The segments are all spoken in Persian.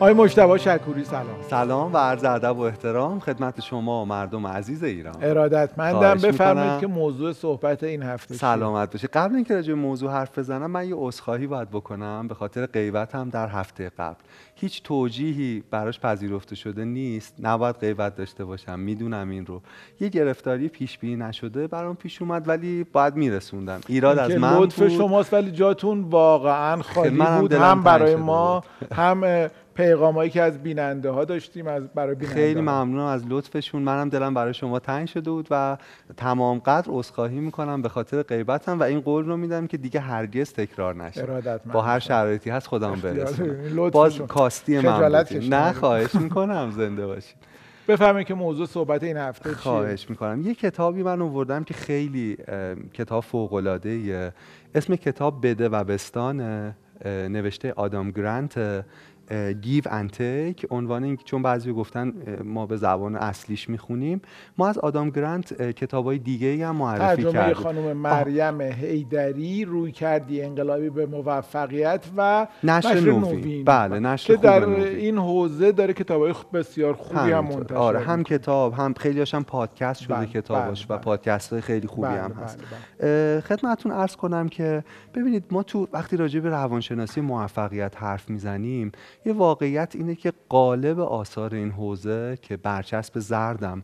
آقای مجتبی شکوری سلام. سلام و عرض ادب و احترام خدمت شما و مردم عزیز ایران. ارادتمندم. بفرمایید که موضوع صحبت این هفته سلامت باشید قبل اینکه راجع موضوع حرف بزنم من یه عذرخواهی باید بکنم به خاطر غیبتم در هفته قبل. هیچ توجیهی براش پذیرفته شده نیست. نباید غیبت داشته باشم. می‌دونم این رو. یه گرفتاری پیش بینی نشده برام پیش اومد ولی باید میرسوندم. ایراد از من لطف شماست ولی جاتون واقعا خالی بود. هم برای ما هم پیغامایی که از بیننده ها داشتیم از برای بیننده خیلی ممنون از لطفشون. منم دلم برای شما تنگ شده بود و تمام قدر عذرخواهی می‌کنم به خاطر غیبتم و این قول رو میدم که دیگه هرگز تکرار نشه با هر شرایطی هست خودم برسونم. باز کاستی من نه خواهش می‌کنم. زنده باشید. بفهمید که موضوع صحبت این هفته خواهش می‌کنم. یه کتابی من آوردم که خیلی کتاب فوق العاده اسم کتاب بده و بستان نوشته آدام گرانت. گیو اند تیک عنوان این چون بعضی گفتن ما به زبان اصلیش می‌خونیم. ما از آدام گرانت کتابای دیگه هم معرفی کردیم. خانم مریم هیدری روی کردی انقلابی به موفقیت و نشر, نوین. بله نشر که در این حوزه داره کتابای بسیار خوبی هم منتشر آره هم کتاب هم خیلی هم پادکست شده بله، کتاباش بله، و بله. پادکست های خیلی خوبی بله، هم هست. خدمتتون عرض کنم که ببینید ما تو وقتی راجع به روانشناسی موفقیت حرف می‌زنیم یه واقعیت اینه که قالب آثار این حوزه که برچسب زردم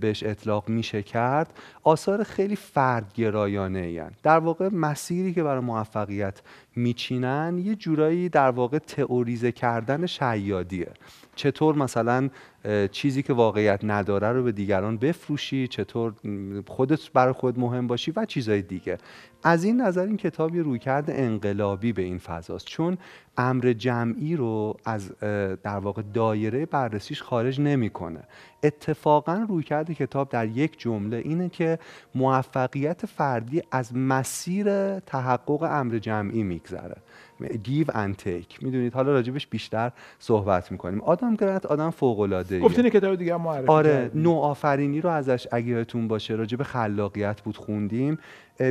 بهش اطلاق میشه کرد آثار خیلی فردگرایانه این در واقع مسیری که برای موفقیت میچینن یه جورایی در واقع تئوریزه کردن شیادیه. چطور مثلا چیزی که واقعیت نداره رو به دیگران بفروشی چطور خودت برای خود مهم باشی و چیزهای دیگه. از این نظر این کتابی رویکرد انقلابی به این فضاست. چون امر جمعی رو از در واقع دایره بررسیش خارج نمی‌کنه. اتفاقا رویکرد کتاب در یک جمله اینه که موفقیت فردی از مسیر تحقق امر جمعی میگذره. Give and Take می‌دونید؟ حالا راجبش بیشتر صحبت می‌کنیم. آدم گرانت آدم فوق العاده گفتین کتاب دیگه معرفی آره نوآفرینی رو ازش اگه یادتون باشه راجب خلاقیت بود خوندیم.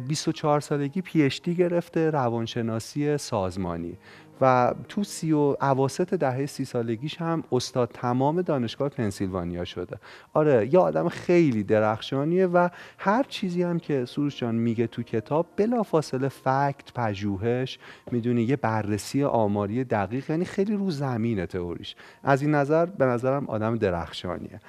24 سالگی PhD گرفته روانشناسی سازمانی. و تو سی و اواسط دهه سی سالگیش هم استاد تمام دانشگاه پنسیلوانیا شده. آره یه آدم خیلی درخشانیه و هر چیزی هم که سروش جان میگه تو کتاب بلافاصله fact پژوهش می‌دونی یه بررسی آماری دقیق یعنی خیلی رو زمینه تئوریش. از این نظر به نظرم آدم درخشانیه.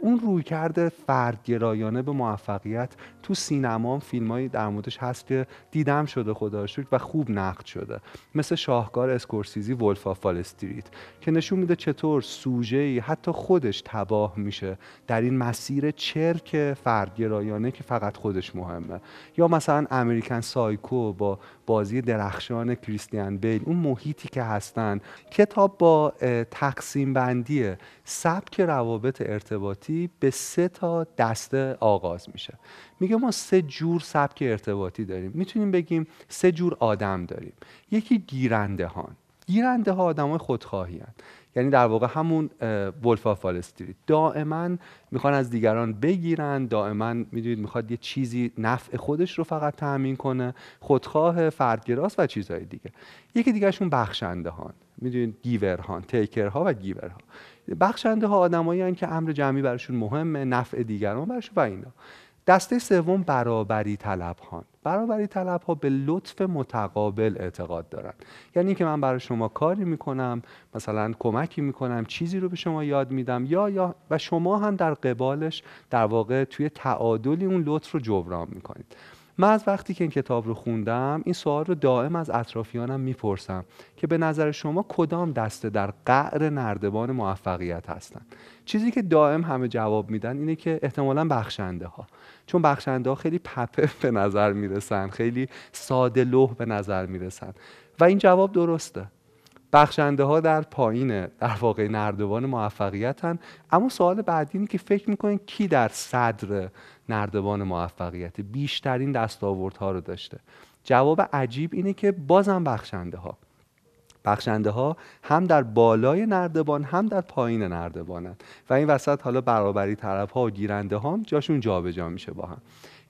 اون رویکرد فردگرایانه به موفقیت تو سینما فیلمایی در موردش هست که دیدم شده خدا و خوب نقد شده. مثل شاهکار اسکورسیزی Wolf of Wall Street که نشون میده چطور سوژه حتی خودش تباه میشه در این مسیر چرک فردگرایانه که فقط خودش مهمه. یا مثلا American Psycho با بازی درخشان کریستیان بیل اون محیطی که هستن. کتاب با تقسیم بندی سبک روابط ارتباطی به سه تا دسته آغاز میشه. میگه ما سه جور سبک ارتباطی داریم. می‌تونیم بگیم سه جور آدم داریم. یکی گیرنده هان گیرنده ها آدم های خودخواهی هن. یعنی در واقع همون Wolf of Wall Street دائما می‌خوان از دیگران بگیرن. دائما می‌دونید می‌خواد یه چیزی نفع خودش رو فقط تأمین کنه. خودخواه فردگراست و چیزهای دیگه. یکی دیگهشون بخشنده هان می‌دونید گیور هان تیکر ها و گیور ها بخشنده ها آدمایی که امر جمعی براشون مهمه نفع دیگران براشون و اینا. دسته سوم برابری طلب هان برابری طلب ها به لطف متقابل اعتقاد دارن. یعنی که من برای شما کاری می‌کنم مثلا کمکی می‌کنم چیزی رو به شما یاد میدم یا یا و شما هم در قبالش در واقع توی تعادلی اون لطف رو جبران می‌کنید. من از وقتی که این کتاب رو خوندم این سوال رو دائم از اطرافیانم می‌پرسم که به نظر شما کدام دسته در قعر نردبان موفقیت هستند چیزی که دائم همه جواب میدن اینه که احتمالا بخشنده ها چون بخشنده ها خیلی پپه به نظر می‌رسن خیلی ساده لوح به نظر می‌رسن. و این جواب درسته. بخشنده ها در پایین در واقع نردبان موفقیتن. اما سوال بعدی اینه که فکر می‌کنین کی در صدر نردبان موفقیت. بیشترین دستاوردها رو داشته. جواب عجیب اینه که بازم بخشنده ها بخشنده ها هم در بالای نردبان هم در پایین نردبانن. و این وسط حالا برابری طرف ها و گیرنده ها هم جاشون جابجا میشه با هم.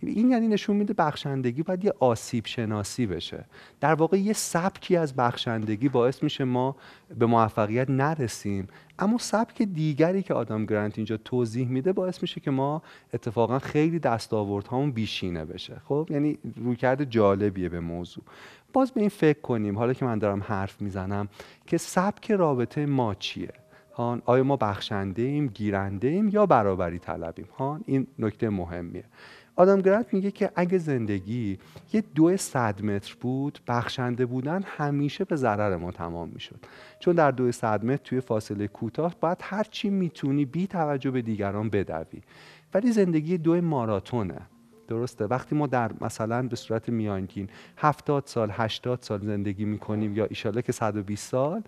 این یعنی نشون میده بخشندگی باید یه آسیب شناسی بشه. در واقع یه سبکی از بخشندگی باعث میشه ما به موفقیت نرسیم. اما سبک دیگری که آدم گرانت اینجا توضیح میده باعث میشه که ما اتفاقا خیلی دستاوردهامون بیشینه بشه. خب؟ یعنی رویکرد جالبیه به موضوع. باز به این فکر کنیم. حالا که من دارم حرف می‌زنم که سبک رابطه ما چیه؟ هان آیا ما بخشنده ایم گیرنده ایم یا برابری طلبیم؟ هان این نکته مهمیه. آدم گرانت میگه که اگه زندگی یه دو صد متر بود بخشنده بودن همیشه به ضرر ما تمام می‌شد. چون در دو صد متر توی فاصله کوتاه باید هر چی می‌تونی بی توجه به دیگران بدوی. ولی زندگی دو ماراتونه. درسته؟ وقتی ما در مثلا به صورت میانگین 70 سال 80 سال زندگی می‌کنیم یا ایشاله که 120 سال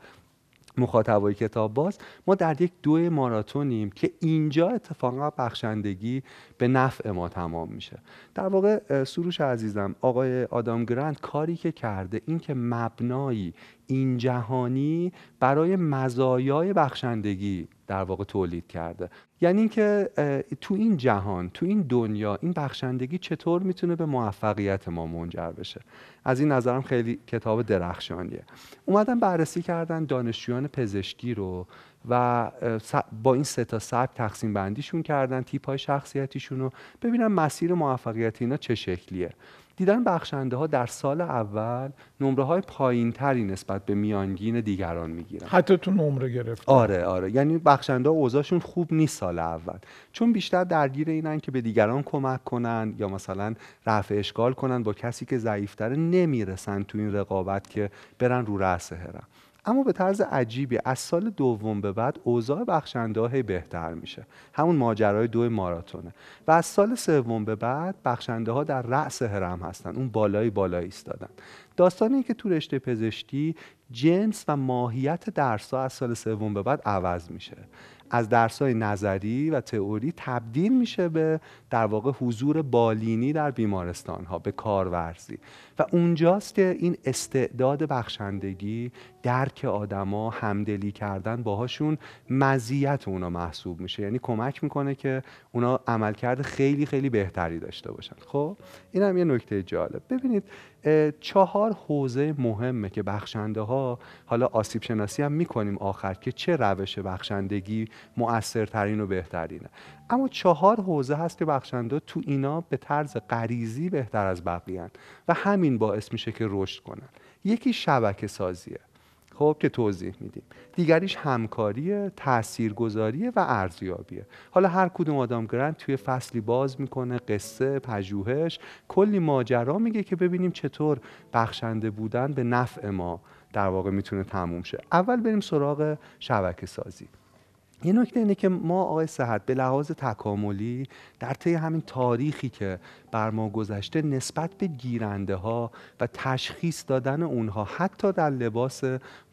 مخاطبای کتاب باز ما در یک دو ماراتونیم که اینجا اتفاقا بخشندگی به نفع ما تمام میشه. در واقع سروش عزیزم آقای آدام گرند کاری که کرده این که مبنایی این جهانی برای مزایای بخشندگی در واقع تولید کرده. یعنی اینکه تو این جهان تو این دنیا این بخشندگی چطور می‌تونه به موفقیت ما منجر بشه؟ از این نظرم خیلی کتاب درخشانیه. اومدن بررسی کردن دانشجویان پزشکی رو و با این سه تا سبک تقسیم بندیشون کردن تیپ های شخصیتیشون رو. ببینن مسیر موفقیت اینا چه شکلیه. دیدن بخشنده ها در سال اول نمره های پایین تری نسبت به میانگین دیگران می‌گیرن. حتی تو نمره گرفت آره آره. یعنی بخشنده ها اوضاعشون خوب نیست سال اول. چون بیشتر درگیر اینن که به دیگران کمک کنن یا مثلا رفع اشکال کنن با کسی که ضعیفتره نمی‌رسن تو این رقابت که برن رو رأس هرم. اما به طرز عجیبی از سال دوم به بعد اوضاع بخشنده بهتر میشه. همون ماجرای دو ماراتونه. و از سال سوم به بعد بخشنده ها در رأس هرم هستن. اون بالای بالایی ایستادن. داستان این که تو رشته پزشکی جنس و ماهیت درس از سال سوم به بعد عوض میشه. از درسای نظری و تئوری تبدیل میشه به در واقع حضور بالینی در بیمارستان ها به کارورزی. و اونجاست که این استعداد بخشندگی درک آدما همدلی کردن باهاشون مزیت اونا محسوب میشه. یعنی کمک می‌کنه که اونا عملکرد خیلی خیلی بهتری داشته باشن. خب این هم یه نکته جالب. ببینید چهار حوزه مهمه که بخشنده ها حالا آسیب شناسی هم می‌کنیم آخر که چه روش بخشندگی مؤثرترین و بهترینه. اما چهار حوزه هست که بخشنده تو اینا به طرز غریزی بهتر از بقیه و همین باعث میشه که رشد کنن. یکی شبکه سازیه. خب که توضیح میدیم. دیگریش همکاریه تاثیرگذاریه و ارزیابیه. حالا هر کدوم آدم گرند توی فصلی باز می‌کنه قصه پژوهش. کلی ماجرا میگه که ببینیم چطور بخشنده بودن به نفع ما در واقع می‌تونه تموم شه. اول بریم سراغ شبکه سازی. یه نکته اینه که ما آقای صحت به لحاظ تکاملی در طی همین تاریخی که بر ما گذشته نسبت به گیرنده ها و تشخیص دادن اونها حتی در لباس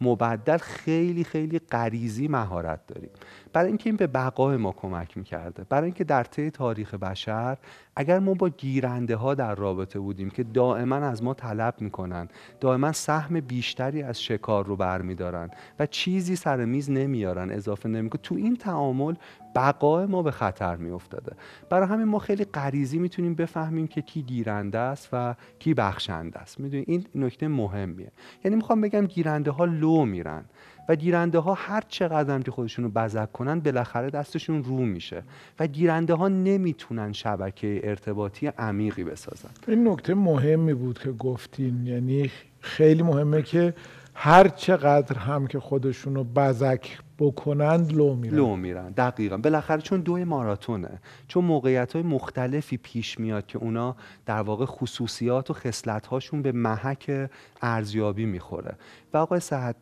مبدل خیلی خیلی غریزی مهارت داریم. برای اینکه این به بقای ما کمک می‌کرده برای اینکه در طی تاریخ بشر اگر ما با گیرنده ها در رابطه بودیم که دائما از ما طلب می‌کنن دائما سهم بیشتری از شکار رو برمیدارن و چیزی سر میز نمیارن اضافه نمی‌کنن تو این تعامل بقای ما به خطر میافتاده. برای همین ما خیلی غریزی می‌تونیم بفهمیم که کی گیرنده است و کی بخشنده است. می‌دونید این نکته مهمیه. یعنی می‌خوام بگم گیرنده ها لو میرن. و گیرنده ها هر چقدر که خودشون رو بزک کنن بالاخره دستشون رو میشه و گیرنده ها نمی‌تونن شبکه ارتباطی عمیقی بسازن. این نکته مهمی بود که گفتین یعنی خیلی مهمه که هر چقدر هم که خودشون رو بزک بکنند لو میرن. لو میرن. دقیقا. بالاخره چون دوی ماراتونه چون موقعیت های مختلفی پیش میاد که اونا در واقع خصوصیات و خصلت هاشون به محک ارزیابی می‌خوره. و آقای صحت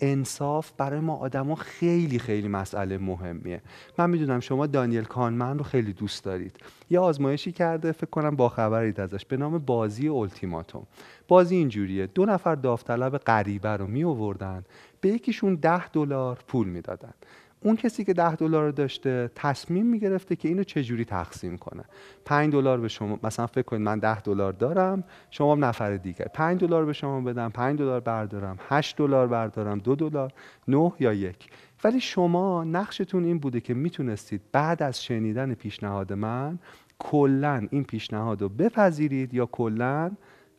انصاف برای ما آدما خیلی خیلی مسئله مهمیه. من می‌دونم شما دانیل کانمن رو خیلی دوست دارید. یه آزمایشی کرده فکر کنم با خبرید ازش به نام بازی اولتیماتوم. بازی اینجوریه. دو نفر داوطلب غریبه رو می آوردن به یکیشون ده دلار پول می‌دادن. اون کسی که ده دلار داشته تصمیم می‌گرفته که اینو چجوری تقسیم کنه. پنج دلار به شما مثلا فکر کنید من ده دلار دارم شما نفر دیگر پنج دلار به شما بدم پنج دلار بردارم هشت دلار بردارم دو دلار نه یا یک. ولی شما نقشتون این بوده که می‌تونستید بعد از شنیدن پیشنهاد من کلا این پیشنهاد رو بپذیرید یا کلا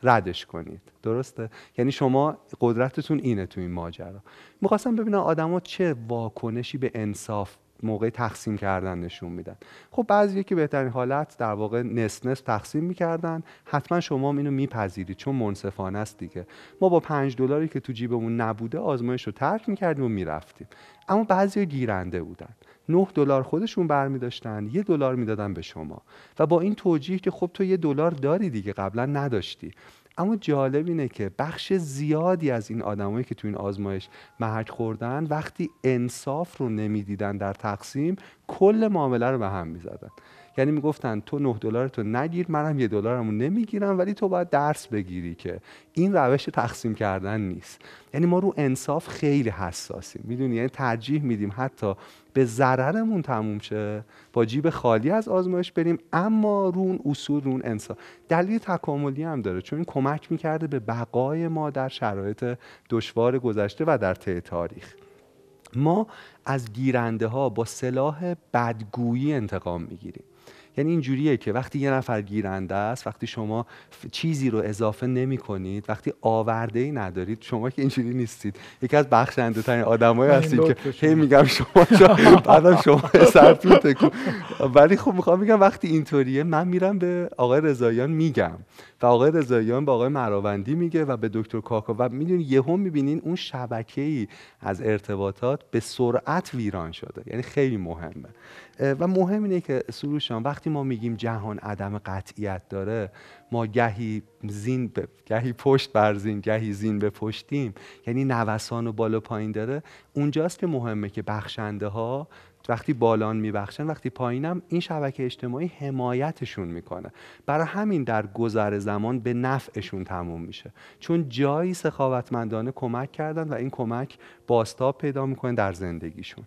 ردش کنید. درسته؟ یعنی شما قدرتتون اینه تو این ماجرا. می‌خواستم ببینم آدما چه واکنشی به انصاف موقع تقسیم کردن نشون میدن. خب بعضی که بهترین حالت در واقع نصف نصف تقسیم می‌کردن. حتما شما هم اینو میپذیرید چون منصفانه است دیگه. ما با پنج دلاری که تو جیبمون نبوده آزمایش رو ترک می‌کردیم و می‌رفتیم. اما بعضی گیرنده بودن. 9 دلار خودشون برمی داشتن یه دلار می‌دادن به شما. و با این توجیه که خب تو یه دلار داری دیگه قبلا نداشتی. اما جالب اینه که بخش زیادی از این آدمایی که تو این آزمایش محک خوردن وقتی انصاف رو نمی‌دیدن در تقسیم کل معامله رو به هم می‌زدن. یعنی می‌گفتن تو 9 دلار تو نگیر منم یه دلارمو نمی‌گیرم ولی تو باید درس بگیری که این روش تقسیم کردن نیست. یعنی ما رو انصاف خیلی حساسیم. می‌دونی؟ یعنی ترجیح میدیم حتی به ضررمون تموم شه با جیب خالی از آزمایش بریم اما رو اون اصول رو اون انصاف. دلیل تکاملی هم داره. چون این کمک می‌کرده به بقای ما در شرایط دشوار گذشته و در طی تاریخ. ما از گیرنده ها با سلاح بدگویی انتقام می‌گیریم. یعنی اینجوریه که وقتی یه نفر گیرنده است وقتی شما چیزی رو اضافه نمی کنید وقتی آورده ای ندارید شما که اینجوری نیستید. یکی از بخشنده ترین آدمایی هستید که هی میگم. شما بعدم شما سرتون ولی خب می‌خوام میگم وقتی اینطوریه من میرم به آقای رضاییان میگم. و آقای رضاییان به آقای مراوندی میگه و به دکتر کاکا و می‌دونی یهو می‌بینین اون شبکه ای از ارتباطات به سرعت ویران شده. یعنی خیلی مهمه. و مهم اینه که سروشان وقتی ما میگیم جهان عدم قطعیت داره ما گهی زین به گهی پشت بر زین گهی زین به پشتیم. یعنی نوسان و بالا پایین داره. اونجاست که مهمه که بخشنده ها وقتی بالان میبخشن وقتی پایینم این شبکه اجتماعی حمایتشون می‌کنه. برای همین در گذر زمان به نفعشون تموم میشه. چون جایی سخاوتمندانه کمک کردن و این کمک باستاب پیدا می‌کنه در زندگیشون.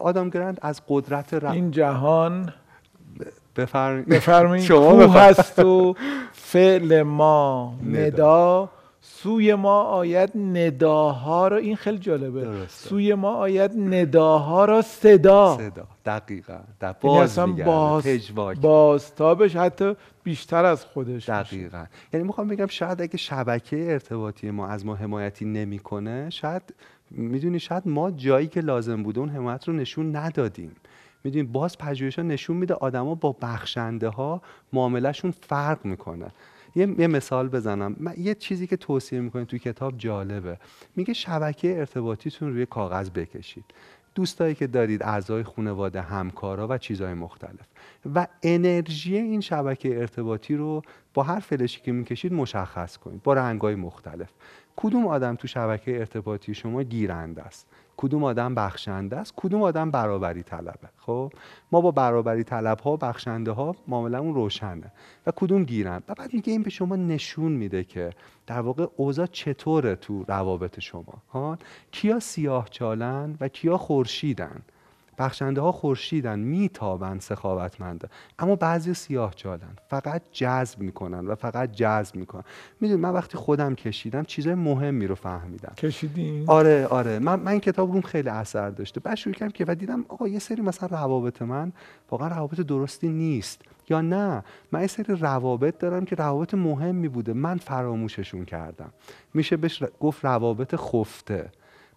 آدم گرند از قدرت ر... این جهان بفرمایید. شما هست و فعل ما ندا. سوی ما آید نداها را این خیلی جالبه. درسته. سوی ما آید نداها را صدا. صدا. دقیقا. در باز باز بازتابش حتی بیشتر از خودش دقیقا. یعنی می‌خوام بگم شاید اگه شبکه ارتباطی ما از ما حمایتی نمی‌کنه شاید می‌دونی شاید ما جایی که لازم بوده اون حمایت رو نشون ندادیم. می‌دونی باز پژوهش نشون میده آدما با بخشنده ها معاملهشون فرق می‌کنه. یه،, مثال بزنم. من یه چیزی که توصیه می‌کنه توی کتاب جالبه. میگه شبکه ارتباطیتون روی کاغذ بکشید. دوستایی که دارید اعضای خانواده همکارا و چیزهای مختلف. و انرژی این شبکه ارتباطی رو با هر فلشی که می‌کشید مشخص کنید. با رنگهای مختلف. کدوم آدم تو شبکه ارتباطی شما گیرنده است؟ کدوم آدم بخشنده است؟ کدوم آدم برابری طلبه؟ خب ما با برابری طلب ها بخشنده ها اون روشنه و کدوم گیرن و بعد میگه این به شما نشون میده که در واقع اوضاع چطوره تو روابط شما ها؟ کیا سیاه چالن و کیا خورشیدن؟ بخشنده ها خورشیدن میتابن سخاوتمنده اما بعضی سیاه چالن فقط جذب می‌کنن و فقط جذب می‌کنن. می‌دونی من وقتی خودم کشیدم چیزای مهمی رو فهمیدم. کشیدین آره آره. من من این کتاب روم خیلی اثر داشته. بعد شروع کردم که و دیدم آقا یه سری مثلا روابط من واقعا روابط درستی نیست. یا نه من یه سری روابط دارم که روابط مهمی بوده. من فراموششون کردم. میشه بهش گفت روابط خفته.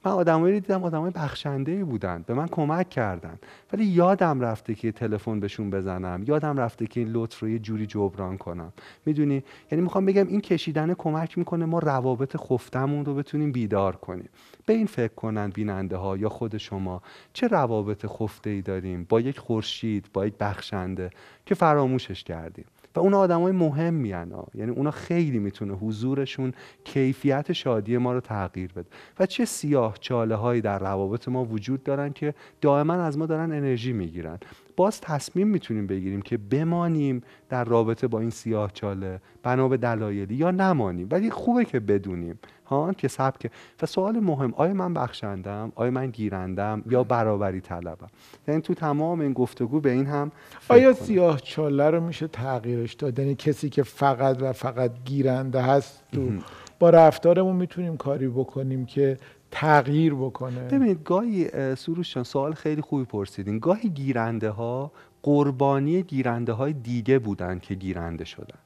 من آدمایی دیدم آدمای بخشنده ای بودن به من کمک کردن. ولی یادم رفته که تلفن بهشون بزنم یادم رفته که این لطف رو یه جوری جبران کنم. می‌دونی؟ یعنی می‌خوام بگم این کشیدن کمک می‌کنه ما روابط خفتمون رو بتونیم بیدار کنیم. به این فکر کنن بیننده ها یا خود شما چه روابط خفته ای داریم با یک خورشید با یک بخشنده که فراموشش کردیم. و اون آدمای مهم میان یعنی اونا خیلی می‌تونه حضورشون کیفیت شادی ما رو تغییر بده. و چه سیاه چاله هایی در روابط ما وجود دارن که دائما از ما دارن انرژی می‌گیرن. باز تصمیم می‌تونیم بگیریم که بمانیم در رابطه با این سیاه چاله بنا به دلایلی یا نمانیم. ولی خوبه که بدونیم. ها که سبک. و سوال مهم آیا من بخشندم؟ آیا من گیرندم؟ یا برابری طلبم؟ یعنی تو تمام این گفتگو به این هم آیا سیاه چاله رو میشه تغییرش داد؟ یعنی کسی که فقط و فقط گیرنده هست تو با رفتارمون می‌تونیم کاری بکنیم که تغییر بکنه؟ ببینید گاهی سروش سوال خیلی خوبی پرسیدین. گاهی گیرنده ها قربانی گیرنده های دیگه بودن که گیرنده شدن.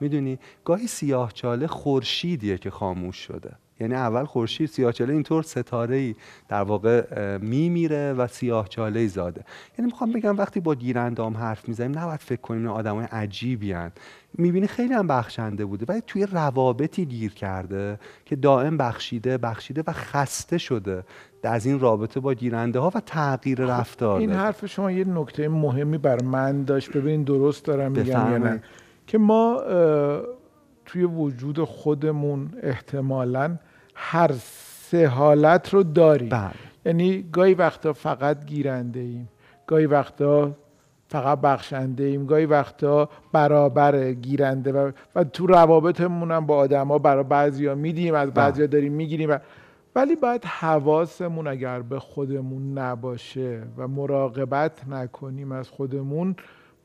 می‌دونی؟ گاهی سیاه چاله خورشیدیه که خاموش شده. یعنی اول خورشید سیاهچاله اینطور ستاره ای در واقع میمیره و سیاهچاله ای زاده. یعنی می‌خوام بگم وقتی با گیرندام حرف می‌زنیم نباید فکر کنیم آدمای عجیبی هن. می‌بینی خیلی هم بخشنده بوده ولی توی روابطی گیر کرده که دائم بخشیده بخشیده و خسته شده از این رابطه با گیرنده ها و تغییر خب، رفتار این حرف شما یه نکته مهمی بر من داشت. ببین درست دارم میگم یا نه. که ما توی وجود خودمون احتمالا هر سه حالت رو داریم بله. یعنی گاهی وقتا فقط گیرنده ایم گاهی وقتا فقط بخشنده ایم گاهی وقتا برابر گیرنده و, و تو روابطمون هم با آدما برای بعضیا میدیم از بله. بعضیا داریم می‌گیریم ولی باید حواسمون اگر به خودمون نباشه و مراقبت نکنیم از خودمون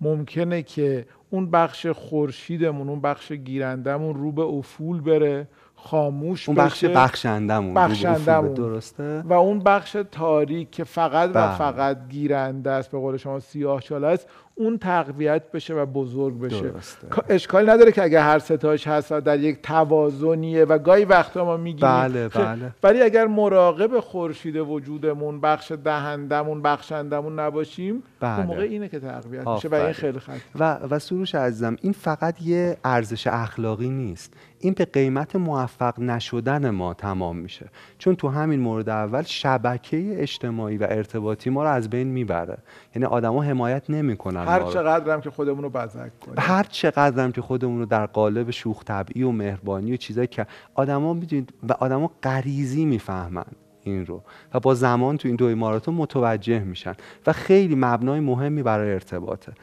ممکنه که اون بخش خورشیدمون اون بخش گیرندمون رو به افول بره خاموش اون بخش بخشندمون بخشندمون درسته؟ و اون بخش تاریک که فقط و بله. فقط گیرنده است به قول شما سیاه چاله است اون تقویت بشه و بزرگ بشه. درسته. اشکالی نداره که اگر هر ستاش هست در یک توازنیه و گاهی وقتا ما میگیم بله بله. ولی اگر مراقب خورشید وجودمون بخش دهندمون بخشندمون نباشیم بله. اون موقع اینه که تقویت میشه و این خیلی خیلی و و سروش عزیزم این فقط یه ارزش اخلاقی نیست. این به قیمت موفق نشدن ما تمام میشه. چون تو همین مورد اول شبکه اجتماعی و ارتباطی ما رو از بین می‌بره. یعنی آدما حمایت نمی‌کنن. هر چقدر هم که خودمون رو بزک کنیم. هر چقدر هم که خودمون رو در قالب شوخ طبعی و مهربانی و چیزایی که آدما می‌دونید و آدما غریزی می‌فهمن این رو و با زمان تو این دو ماراتون متوجه میشن و خیلی مبنای مهمی برای ارتباطه.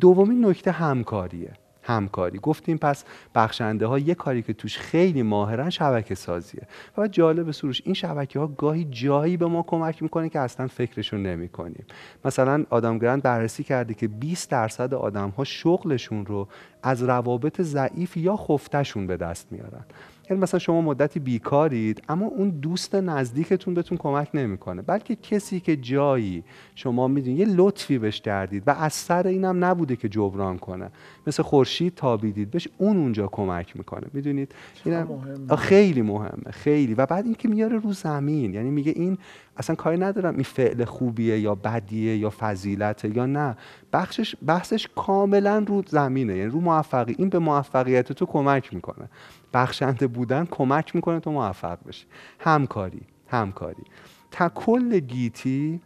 دومین نکته همکاریه. همکاری. گفتیم پس بخشنده ها یه کاری که توش خیلی ماهرن شبکه سازیه. و جالب سروش این شبکه ها گاهی جایی به ما کمک می‌کنه که اصلا فکرشون نمی کنیم مثلا آدم گرند بررسی کرده که 20 درصد آدم ها شغلشون رو از روابط ضعیف یا خفتشون به دست میارن. یعنی مثلا شما مدتی بیکارید اما اون دوست نزدیکتون بهتون کمک نمی‌کنه. بلکه کسی که جایی شما می‌دونید یه لطفی بهش کردید و از سر اینم نبوده که جبران کنه. مثل خورشید تابیدید بهش اون اونجا کمک می‌کنه. می‌دونید؟ مهمه. خیلی مهمه خیلی. و بعد اینکه میاره رو زمین یعنی میگه این اصلا کاری ندارم این فعل خوبیه یا بدیه یا فضیلته یا نه. بخشش بحثش کاملا رو زمینه یعنی رو موفقی. این به موفقیت تو کمک می‌کنه. بخشنده بودن کمک می‌کنه تو موفق بشی. همکاری همکاری. تا کل گیتی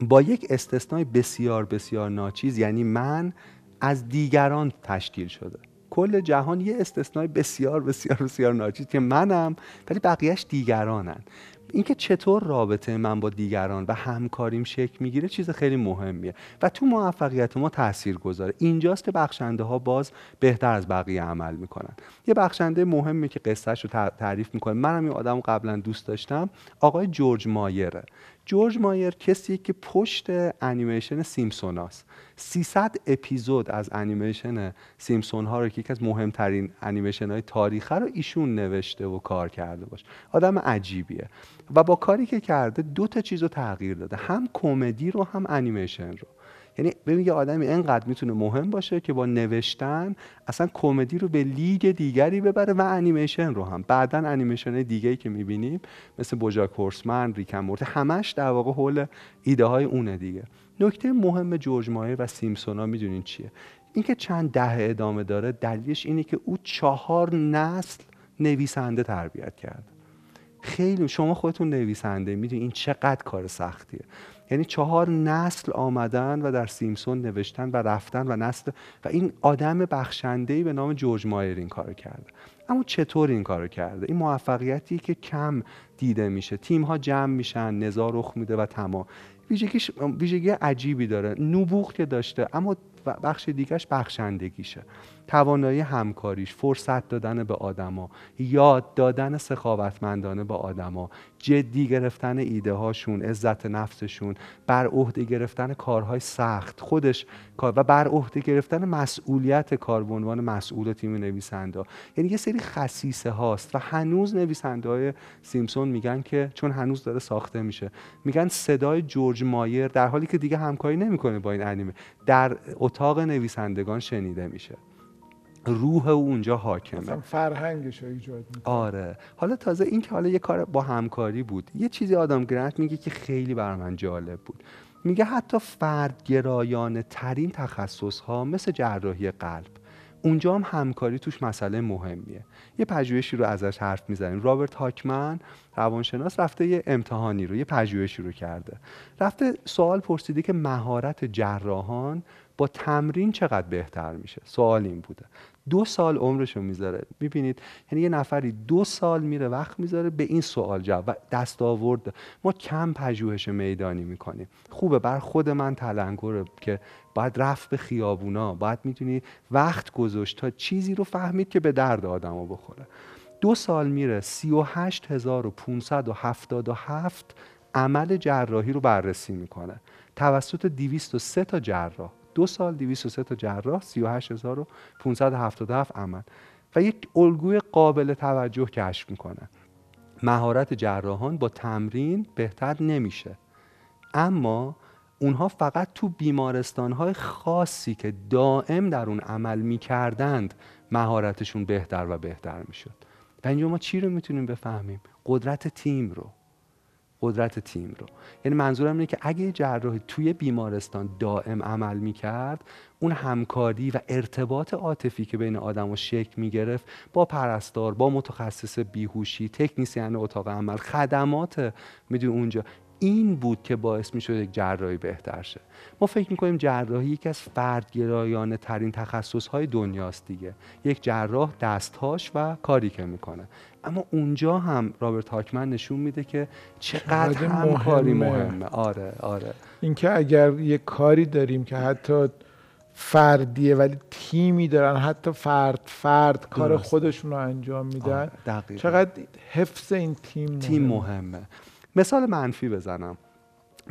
با یک استثنای بسیار بسیار ناچیز یعنی من از دیگران تشکیل شده. کل جهان یه استثنای بسیار بسیار بسیار ناچیز که منم ولی بقیهش دیگرانن. اینکه چطور رابطه من با دیگران و همکاریم شکل می‌گیره چیز خیلی مهمیه و تو موفقیت ما تاثیر گذاره اینجاست که بخشنده ها باز بهتر از بقیه عمل می‌کنن. یه بخشنده مهمی که قصهش رو تعریف می‌کنه. منم این آدم قبلا دوست داشتم. آقای جورج مایره. جورج مایر کسی که پشت انیمیشن سیمپسون هاست 300 اپیزود از انیمیشن سیمپسون ها رو که یکی از مهمترین انیمیشن های تاریخ رو ایشون نوشته و کار کرده باش. آدم عجیبیه. و با کاری که کرده دو تا چیز رو تغییر داده. هم کمدی رو هم انیمیشن رو. یعنی ببین یه آدمی اینقدر می‌تونه مهم باشه که با نوشتن اصلا کمدی رو به لیگ دیگری ببره و انیمیشن رو هم. بعدا انیمیشن دیگه که می‌بینیم مثل بوجا کورسمن ریکن مورت همش در واقع حول ایده های اونه دیگه. نکته مهم جورج مایر و سیمسونا می‌دونین چیه؟ اینکه چند ده ادامه داره دلیلش اینه که او چهار نسل نویسنده تربیت کرده. خیلی شما خودتون نویسنده می‌دونید این چقدر کار سختیه. یعنی چهار نسل آمدن و در سیمسون نوشتن و رفتن و نسل و این آدم بخشنده به نام جورج مایر این کار کرده. اما چطور این کار کرده؟ این موفقیتی که کم دیده میشه. تیم ها جمع میشن نزار رخ میده و تمام. ویژگی عجیبی داره. نبوغ که داشته اما و بخش دیگرش بخشندگیشه. توانایی همکاریش فرصت دادن به آدما یاد دادن سخاوتمندانه به آدما جدی گرفتن ایده هاشون عزت نفسشون بر عهده گرفتن کارهای سخت خودش کار و بر عهده گرفتن مسئولیت کار به عنوان مسئول تیم نویسنده. یعنی یه سری خصیصه هاست و هنوز نویسنده های سیمسون میگن که چون هنوز داره ساخته میشه میگن صدای جورج مایر در حالی که دیگه همکاری نمی‌کنه با این انیمه. در اتاق نویسندگان شنیده میشه. روح او اونجا حاکمه. فرهنگش ایجاد آره. حالا تازه این که حالا یه کار با همکاری بود. یه چیزی آدم گرانت میگه که خیلی بر من جالب بود. میگه حتی فردگرایانه ترین تخصص ها مثل جراحی قلب. اونجا هم همکاری توش مسئله مهمیه. یه پژوهشی رو ازش حرف می‌زنیم. رابرت هاکمن روانشناس رفته یه امتحانی رو یه پژوهشی رو کرده. رفته سوال پرسیده که مهارت جراحان با تمرین چقدر بهتر میشه؟ سوال این بوده. دو سال عمرشو می‌ذاره. می‌بینید؟ یعنی یه نفری دو سال میره وقت می‌ذاره به این سوال جواب و دست آورد ما کم پژوهش میدانی می‌کنیم. خوبه بر خود من تلنگره که باید رفت به خیابونا. باید می‌تونی وقت گذاشت تا چیزی رو فهمید که به درد آدم رو بخوره. دو سال میره 38577 عمل جراحی رو بررسی می‌کنه. توسط 203 تا جراح. دو سال 203 تا جراح 38577 عمل. و یک الگوی قابل توجه کشف می‌کنه. مهارت جراحان با تمرین بهتر نمیشه. اما اونها فقط تو بیمارستانهای خاصی که دائم در اون عمل می‌کردند مهارتشون بهتر و بهتر می‌شد. و اینجا ما چی رو می‌تونیم بفهمیم؟ قدرت تیم رو. قدرت تیم رو. یعنی منظورم اینه که اگه جراحی توی بیمارستان دائم عمل می‌کرد اون همکاری و ارتباط عاطفی که بین آدم و شکل می‌گرفت با پرستار با متخصص بیهوشی تکنیسیان اتاق عمل خدمات می‌دونی اونجا این بود که باعث می‌شد یک جراحی بهتر شه. ما فکر می‌کنیم جراحی یکی از فردگرایانه ترین تخصص های دنیاست دیگه. یک جراح دستهاش و کاری که می‌کنه. اما اونجا هم رابرت هاکمن نشون میده که چقدر همکاری مهمه. مهمه. آره آره. اینکه اگر یه کاری داریم که حتی فردیه ولی تیمی دارن حتی فرد فرد کار خودشون رو انجام میدن چقدر حفظ این تیم تیم مهمه. مثال منفی بزنم.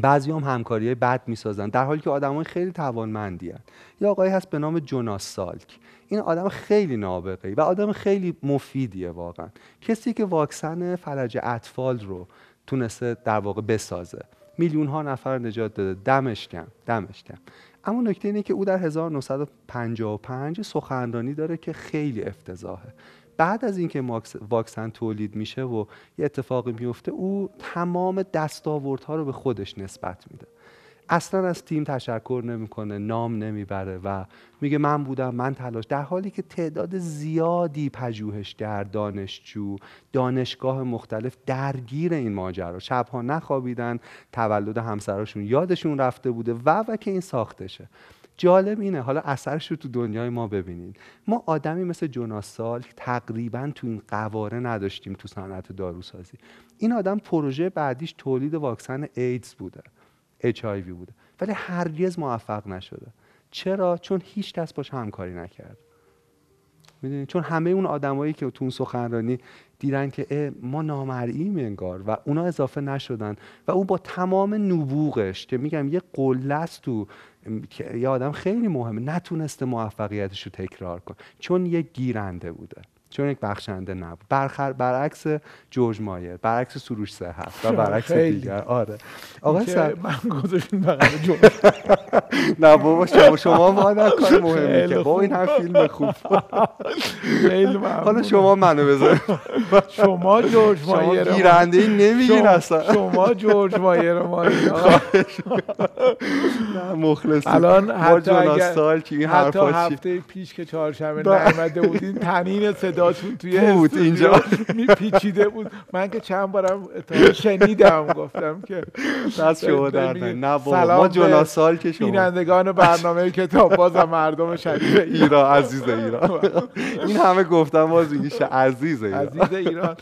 بعضی هم همکاری بد می‌سازن در حالی که آدمای خیلی توانمندی هن. یه آقایی هست به نام جوناس سالک. این آدم خیلی نابغه و آدم خیلی مفیدیه واقعا. کسی که واکسن فلج اطفال رو تونسته در واقع بسازه. میلیون ها نفر نجات داده. دمش کم دمش کم اما نکته اینه که او در 1955 سخنرانی داره که خیلی افتضاحه. بعد از اینکه واکسن تولید میشه و یه اتفاقی میفته او تمام دستاوردها رو به خودش نسبت میده. اصلا از تیم تشکر نمی‌کنه نام نمی‌بره و میگه من بودم من تلاش. در حالی که تعداد زیادی پژوهشگر دانشجو دانشگاه مختلف درگیر این ماجرا. شبها نخوابیدن تولد همسراشون یادشون رفته بوده و و که این ساختشه. جالب اینه. حالا اثرش رو تو دنیای ما ببینید. ما آدمی مثل جوناس سال تقریبا تو این قواره نداشتیم تو صنعت داروسازی. این آدم پروژه بعدیش تولید واکسن ایدز بوده اچ بوده. ولی هرگز موفق نشده. چرا؟ چون هیچ کس باش همکاری نکرد. می‌دونید چون همه اون آدمایی که تو اون سخنرانی دیدن که ما نامرئیم انگار و اونا اضافه نشدن و او با تمام نبوغش که میگم یه قله است تو که یه آدم خیلی مهمه نتونسته موفقیتش رو تکرار کن چون یه گیرنده بوده. چون یک بخشنده نبود. برخر برعکس جورج مایر برعکس سروش صحت و برعکس دیگر. آره. آقا سر من گذاشتم بغل جورج. نه بابا شما شما ما کار مهمی که با این هم فیلم خوب خیلی حالا شما منو بذار. شما جورج مایر شما گیرنده ای نمیگین اصلا. شما جورج مایر ما نه مخلصی الان حتی اگر این حتی هفته پیش که چهارشنبه نیامده بودین تنین صدا صداتون توی بود اینجا. میپیچیده بود. من که چند بارم شنیدم گفتم که دست شما در نه ما جونا سال که شما. بینندگان برنامه کتاب باز مردم شریف ایران. عزیز ایران. این همه گفتم باز میگیشه عزیز ایران. عزیز ایران.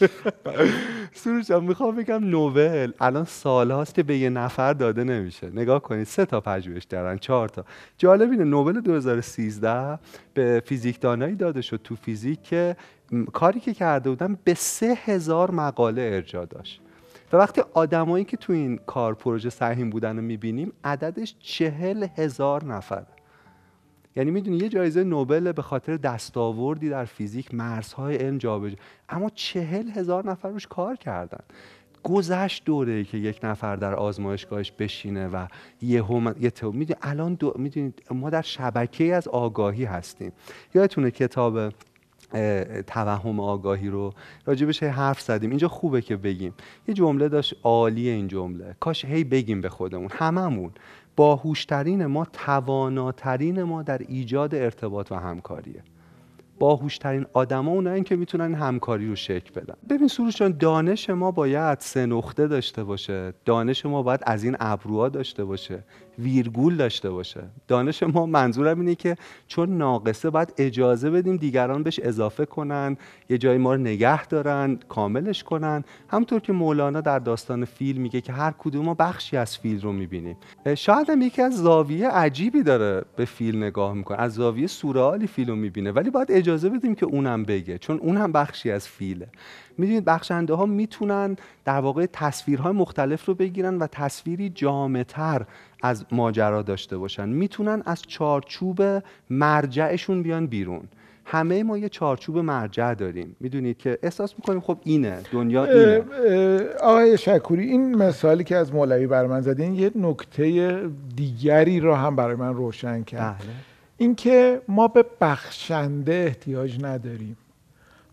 سروش می‌خوام بگم نوبل الان سال هاست که به یه نفر داده نمیشه. نگاه کنید سه تا پژوهش دارن چهار تا. جالب اینه نوبل 2013 به فیزیکدانایی داده شد تو فیزیک که کاری که کرده بودن به سه هزار مقاله ارجاع داشت. و وقتی آدمایی که تو این کار پروژه سهیم بودن رو می‌بینیم عددش چهل هزار نفر. یعنی می‌دونی یه جایزه نوبل به خاطر دستاوردی در فیزیک مرزهای علم جابجا. اما چهل هزار نفر روش کار کردن. گذشت دوره ای که یک نفر در آزمایشگاهش بشینه و یه هم یه تو می‌دونی الان دو... می‌دونید ما در شبکه از آگاهی هستیم. یادتونه کتاب توهم آگاهی رو راجبش حرف زدیم. اینجا خوبه که بگیم. یه جمله داشت عالی این جمله. کاش هی بگیم به خودمون. هممون. باهوشترین ما تواناترین ما در ایجاد ارتباط و همکاریه. باهوشترین آدما اونایی که می‌تونن همکاری رو شکل بدن. ببین سروش جان دانش ما باید سه نقطه داشته باشه. دانش ما باید از این ابروها داشته باشه. ویرگول داشته باشه. دانش ما منظورم اینه که چون ناقصه باید اجازه بدیم دیگران بهش اضافه کنن یه جایی ما رو نگه دارن کاملش کنن. همطور که مولانا در داستان فیل میگه که هر کدوم ما بخشی از فیل رو می‌بینیم. شاید هم یکی از زاویه عجیبی داره به فیل نگاه می‌کنه. از زاویه سورئالی فیل رو می‌بینه. ولی باید اجازه بدیم که اونم بگه چون اونم بخشی از فیله. می‌دونید بخشنده ها می‌تونن در واقع تصویرهای مختلف رو بگیرن و تصویری جامعتر از ماجرا داشته باشن. می‌تونن از چارچوب مرجعشون بیان بیرون. همه ما یه چارچوب مرجع داریم. می‌دونید که احساس می‌کنیم خب اینه. دنیا اینه. آقای شکوری این مثالی که از مولوی بر من زدین یه نکته دیگری رو هم برای من روشن کرد. بله. اینکه ما به بخشنده احتیاج نداریم.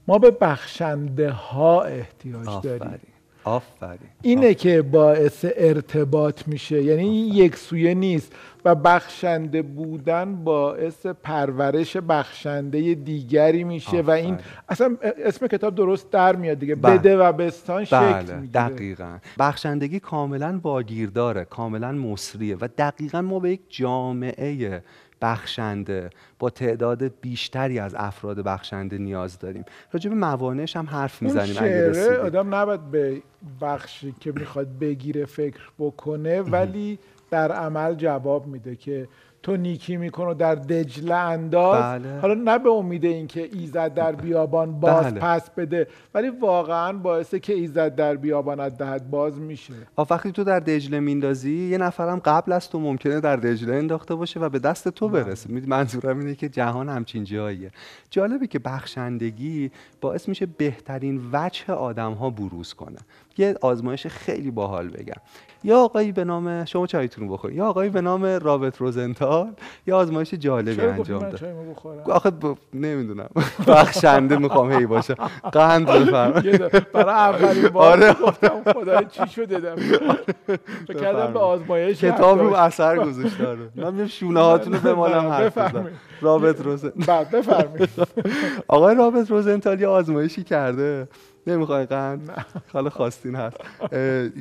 ما به بخشنده ها احتیاج داریم. آفرین. اینه که باعث ارتباط میشه. یعنی یک سویه نیست و بخشنده بودن باعث پرورش بخشنده دیگری میشه و این اصلا اسم کتاب درست در میاد دیگه. بله. بده و بستان شکل بله. می‌گیره. دقیقا. بخشندگی کاملا باگیرداره کاملا مصریه و دقیقا ما به یک جامعه بخشنده. با تعداد بیشتری از افراد بخشنده نیاز داریم. راجع به موانعش هم حرف می‌زنیم اگه آدم نباید به بخشی که می‌خواد بگیره فکر بکنه ولی در عمل جواب میده که تو نیکی می‌کنه در دجله انداز بله. حالا نه به امید اینکه ایزد در بیابان باز بله. پس بده ولی واقعا باعثه که ایزد در بیابان از دهد باز میشه وقتی تو در دجله میندازی یه نفرم قبل از تو ممکنه در دجله انداخته باشه و به دست تو بله. برسه منظورم اینه که جهان همچین جاییه جالبه که بخشندگی باعث میشه بهترین وجه آدم ها بروز کنه یه آزمایش خیلی باحال بگم. یا آقایی به نام شما چایتون بخور یا آقایی به نام رابرت روزنتال یا آزمایش جالبی انجام داد. آخه ب... نمی‌دونم. بخشنده می‌خوام هی باشه. قند بفرمایید. برای اولین بار آره. گفتم خدای چی شده فکر کردم به آزمایش کتاب رو اثر گذاشته. من میگم شونه هاتون رو بمالم حرف بزنم رابرت روزنتال بعد بفرمایید. آقای رابرت روزنتال یه آزمایشی کرده. نمی‌خوای قند؟ حالا خواستین هست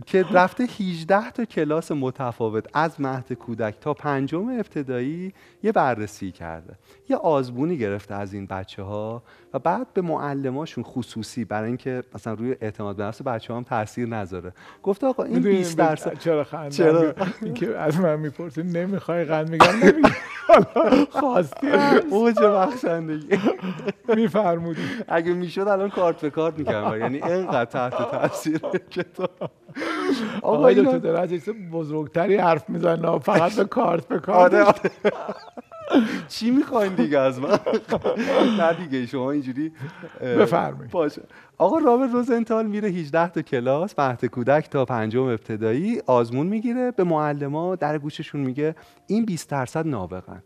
که رفته 18 تا کلاس متفاوت از مهد کودک تا پنجم ابتدایی یه بررسی کرده. یه آزمونی گرفته از این بچه ها و بعد به معلماشون خصوصی برای اینکه مثلا روی اعتماد به نفس بچه هم تاثیر نذاره. گفته آقا این 20 درصد چرا خنده چرا؟ اینکه از من می‌پرسی نمی‌خوای قند میگم؟ نمیگم. خواستی اوج بخشندگی. میفرمودی. اگه می‌شد الان کارت به کارت می‌کردم. یعنی اینقدر تحت تاثیر کتاب آقا اینو تو درجه بزرگتری حرف می‌زنه فقط به کارت به کارت. آره، آره. چی می‌خواین دیگه از من؟ نه دیگه شما اینجوری بفرمایید. باشه. آقا رابرت روزنتال میره 18 تا کلاس مهد کودک تا پنجم ابتدایی آزمون می‌گیره به معلما در گوششون میگه این 20 درصد نابغن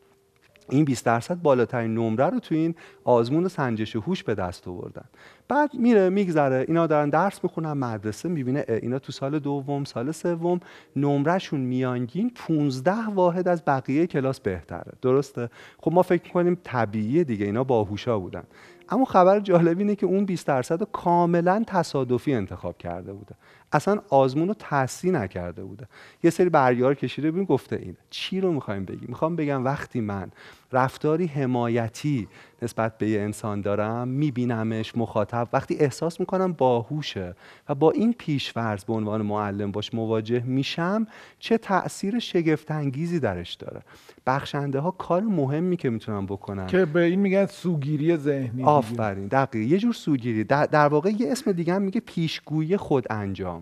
این 20 درصد بالاترین نمره رو تو این آزمون سنجش هوش به دست آوردن. بعد میره میگذره اینا دارن درس می‌خونن مدرسه می‌بینه اینا تو سال دوم سال سوم نمرهشون میانگین 15 واحد از بقیه کلاس بهتره. درسته؟ خب ما فکر می‌کنیم طبیعیه دیگه اینا باهوشا بودن. اما خبر جالب اینه که اون 20 درصد رو کاملا تصادفی انتخاب کرده بوده. اصلا آزمون رو نکرده بوده. یه سری برگار کشیده ببین گفته این. چی رو می‌خوایم بگیم؟ می‌خوام بگم وقتی من رفتاری حمایتی نسبت به یه انسان دارم میبینمش مخاطب وقتی احساس می‌کنم باهوشه و با این پیشورز به عنوان معلم باش مواجه میشم چه تاثیر شگفت انگیزی درش داره. بخشنده ها کار مهمی که می‌تونن بکنن. که به این میگن سوگیری ذهنی آفرین. دقیق. یه جور سوگیری. در, در واقع یه اسم دیگه هم میگه پیشگویی خود انجام.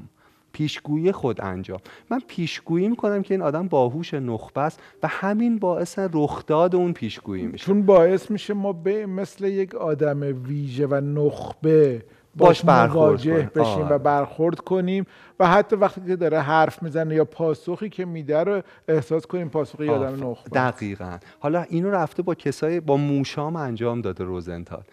پیشگویی خود انجام. من پیشگویی می‌کنم که این آدم باهوش نخبه است و همین باعث رخداد اون پیشگویی میشه. چون باعث میشه ما به مثل یک آدم ویژه و نخبه باش مواجه بشیم و برخورد کنیم و حتی وقتی که داره حرف می‌زنه یا پاسخی که میده رو احساس کنیم پاسخی یادم نخبه دقیقا. حالا اینو رفته با کسای با موشام انجام داده روزنتال.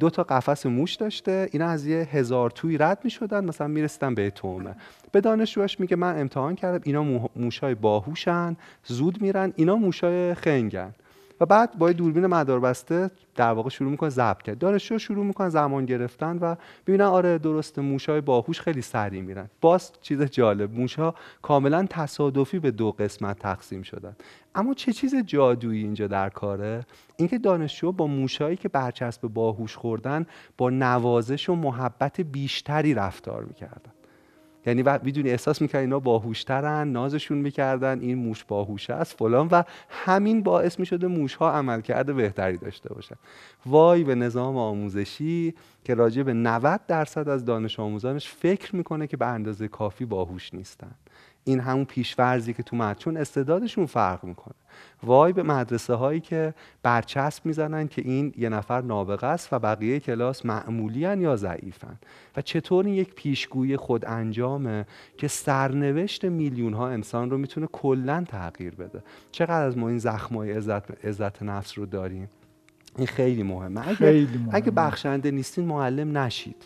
دو تا قفس موش داشته اینا از یه هزار توی رد می‌شدن مثلا می‌رسیدن به تومه. به دانشجوش میگه من امتحان کردم اینا موشای باهوشن زود میرن اینا موشای خنگن. و بعد با دوربین مداربسته در واقع شروع می‌کنه ضبط کرد. دانشجو شروع می‌کنه زمان گرفتن و ببینن آره درست موشای باهوش خیلی سریع میرن. باز چیز جالب موشا کاملا تصادفی به دو قسمت تقسیم شدن. اما چه چیز جادویی اینجا در کاره؟ اینکه دانشجو با موشایی که برچسب باهوش خوردن با نوازش و محبت بیشتری رفتار می‌کردن. یعنی می‌دونی احساس می‌کرد اینا باهوشترن نازشون می‌کردن این موش باهوش است فلان. و همین باعث می‌شده موش ها عمل کرده بهتری داشته باشن. وای به نظام آموزشی که راجع به 90 درصد از دانش آموزانش فکر می‌کنه که به اندازه کافی باهوش نیستن. این همون پیشورزی که تو مد استعدادشون فرق می‌کنه. وای به مدرسه هایی که برچسب می‌زنن که این یه نفر نابغه است و بقیه کلاس معمولی یا ضعیفن و چطور این یک پیشگویی خود انجامه که سرنوشت میلیون ها انسان رو می‌تونه کلا تغییر بده؟ چقدر از ما این زخمای عزت, عزت نفس رو داریم؟ این خیلی مهمه. اگه, خیلی مهمه. اگه بخشنده نیستین معلم نشید.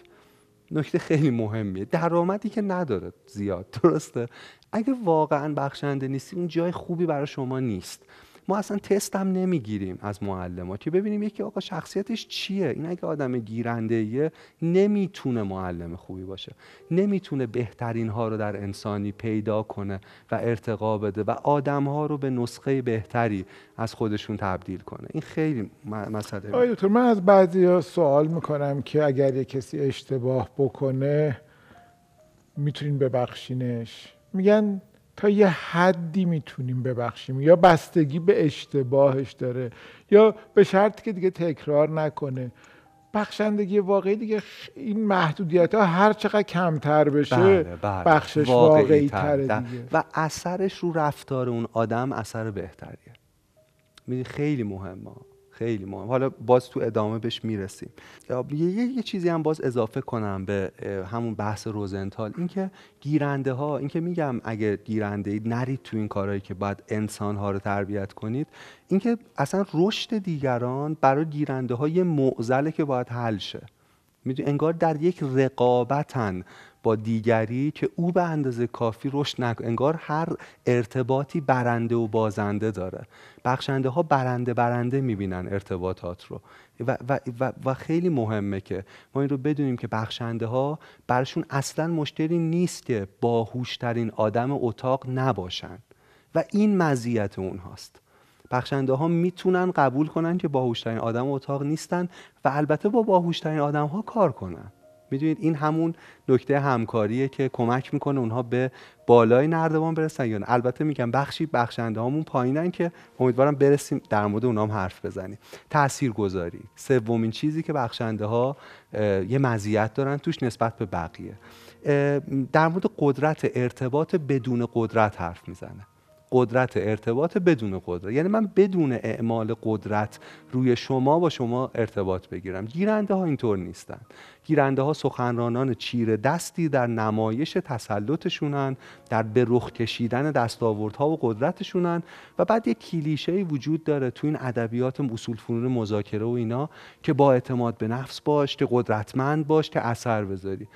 نکته خیلی مهمیه. درآمدی که نداره زیاد. درسته؟ اگه واقعا بخشنده نیستی اون جای خوبی برای شما نیست. ما اصلا تست هم نمی‌گیریم از معلمات که ببینیم یکی آقا شخصیتش چیه. این اگه آدم گیرنده نمی‌تونه معلم خوبی باشه. نمی‌تونه بهترین ها رو در انسانی پیدا کنه و ارتقا بده و آدم ها رو به نسخه بهتری از خودشون تبدیل کنه. این خیلی مسئله. آقای دکتر من از بعضی سوال می‌کنم که اگر یه کسی اشتباه بکنه می‌تونین ببخشینش؟ میگن تا یه حدی می‌تونیم ببخشیم یا بستگی به اشتباهش داره یا به شرطی که دیگه تکرار نکنه. بخشندگی واقعی دیگه این محدودیت ها هر چقدر کمتر بشه بله، بله. بخشش واقعی, تره دیگه. و اثرش رو رفتار اون آدم اثر بهتریه. می‌دونی خیلی مهمه. خیلی مهم. حالا باز تو ادامه بهش می‌رسیم. یه, یه چیزی هم باز اضافه کنم به همون بحث روزنتال. اینکه گیرنده ها اینکه میگم اگه گیرنده اید نرید تو این کارهایی که باید انسان ها رو تربیت کنید اینکه اصلا رشد دیگران برای گیرنده ها یه معضله که باید حل شه. می‌دونی انگار در یک رقابتن با دیگری که او به اندازه کافی رشد نکنه انگار هر ارتباطی برنده و بازنده داره. بخشنده ها برنده برنده می‌بینن ارتباطات رو. و, و, و, و خیلی مهمه که ما این رو بدونیم که بخشنده ها برشون اصلا مشتری نیست که باهوشترین آدم اتاق نباشن. و این مزیت اونهاست. بخشنده ها می‌تونن قبول کنن که باهوشترین آدم اتاق نیستن و البته با باهوشترین آدم ها کار کنن. می‌دونید این همون نکته همکاریه که کمک می‌کنه اونها به بالای نردبان برسن یا البته میگم بخشی بخشنده هامون پایینن که امیدوارم برسیم. در مورد اونام حرف بزنیم. تأثیر گذاری سومین چیزی که بخشنده ها یه مزیت دارن توش نسبت به بقیه. در مورد قدرت ارتباط بدون قدرت حرف می‌زنه. قدرت ارتباط بدون قدرت. یعنی من بدون اعمال قدرت روی شما با شما ارتباط بگیرم. گیرنده ها اینطور نیستن. گیرنده ها سخنرانان چیر دستی در نمایش تسلطشونن در به رخ کشیدن دستاوردها و قدرتشونن و بعد یک کلیشه وجود داره تو این ادبیات اصول فنون مذاکره و اینا که با اعتماد به نفس باش که قدرتمند باش که اثر بذاری.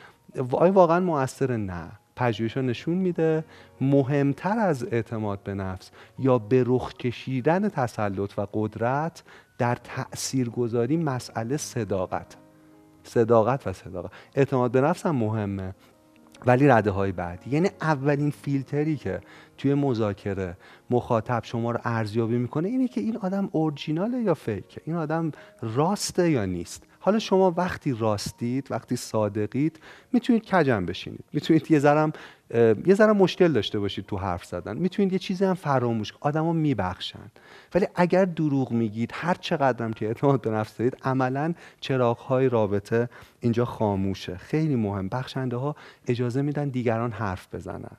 آیا واقعا موثر نه. پژوهش نشون میده مهمتر از اعتماد به نفس یا به رخ کشیدن تسلط و قدرت در تاثیرگذاری مسئله صداقت. صداقت و صداقت. اعتماد به نفس هم مهمه ولی رده های بعدی یعنی اولین فیلتری که توی مذاکره مخاطب شما رو ارزیابی می‌کنه اینه که این آدم اورجیناله یا فیکه این آدم راسته یا نیست؟ حالا شما وقتی راستید وقتی صادقید می‌تونید کجم بشینید. می‌تونید یه ذرم یه ذره مشکل داشته باشید تو حرف زدن. می‌تونید یه چیزی هم فراموش آدما میبخشن. ولی اگر دروغ میگید هر چقدرم که اعتماد به نفس دارید عملا چراغ های رابطه اینجا خاموشه. خیلی مهم. بخشنده ها اجازه میدن دیگران حرف بزنن.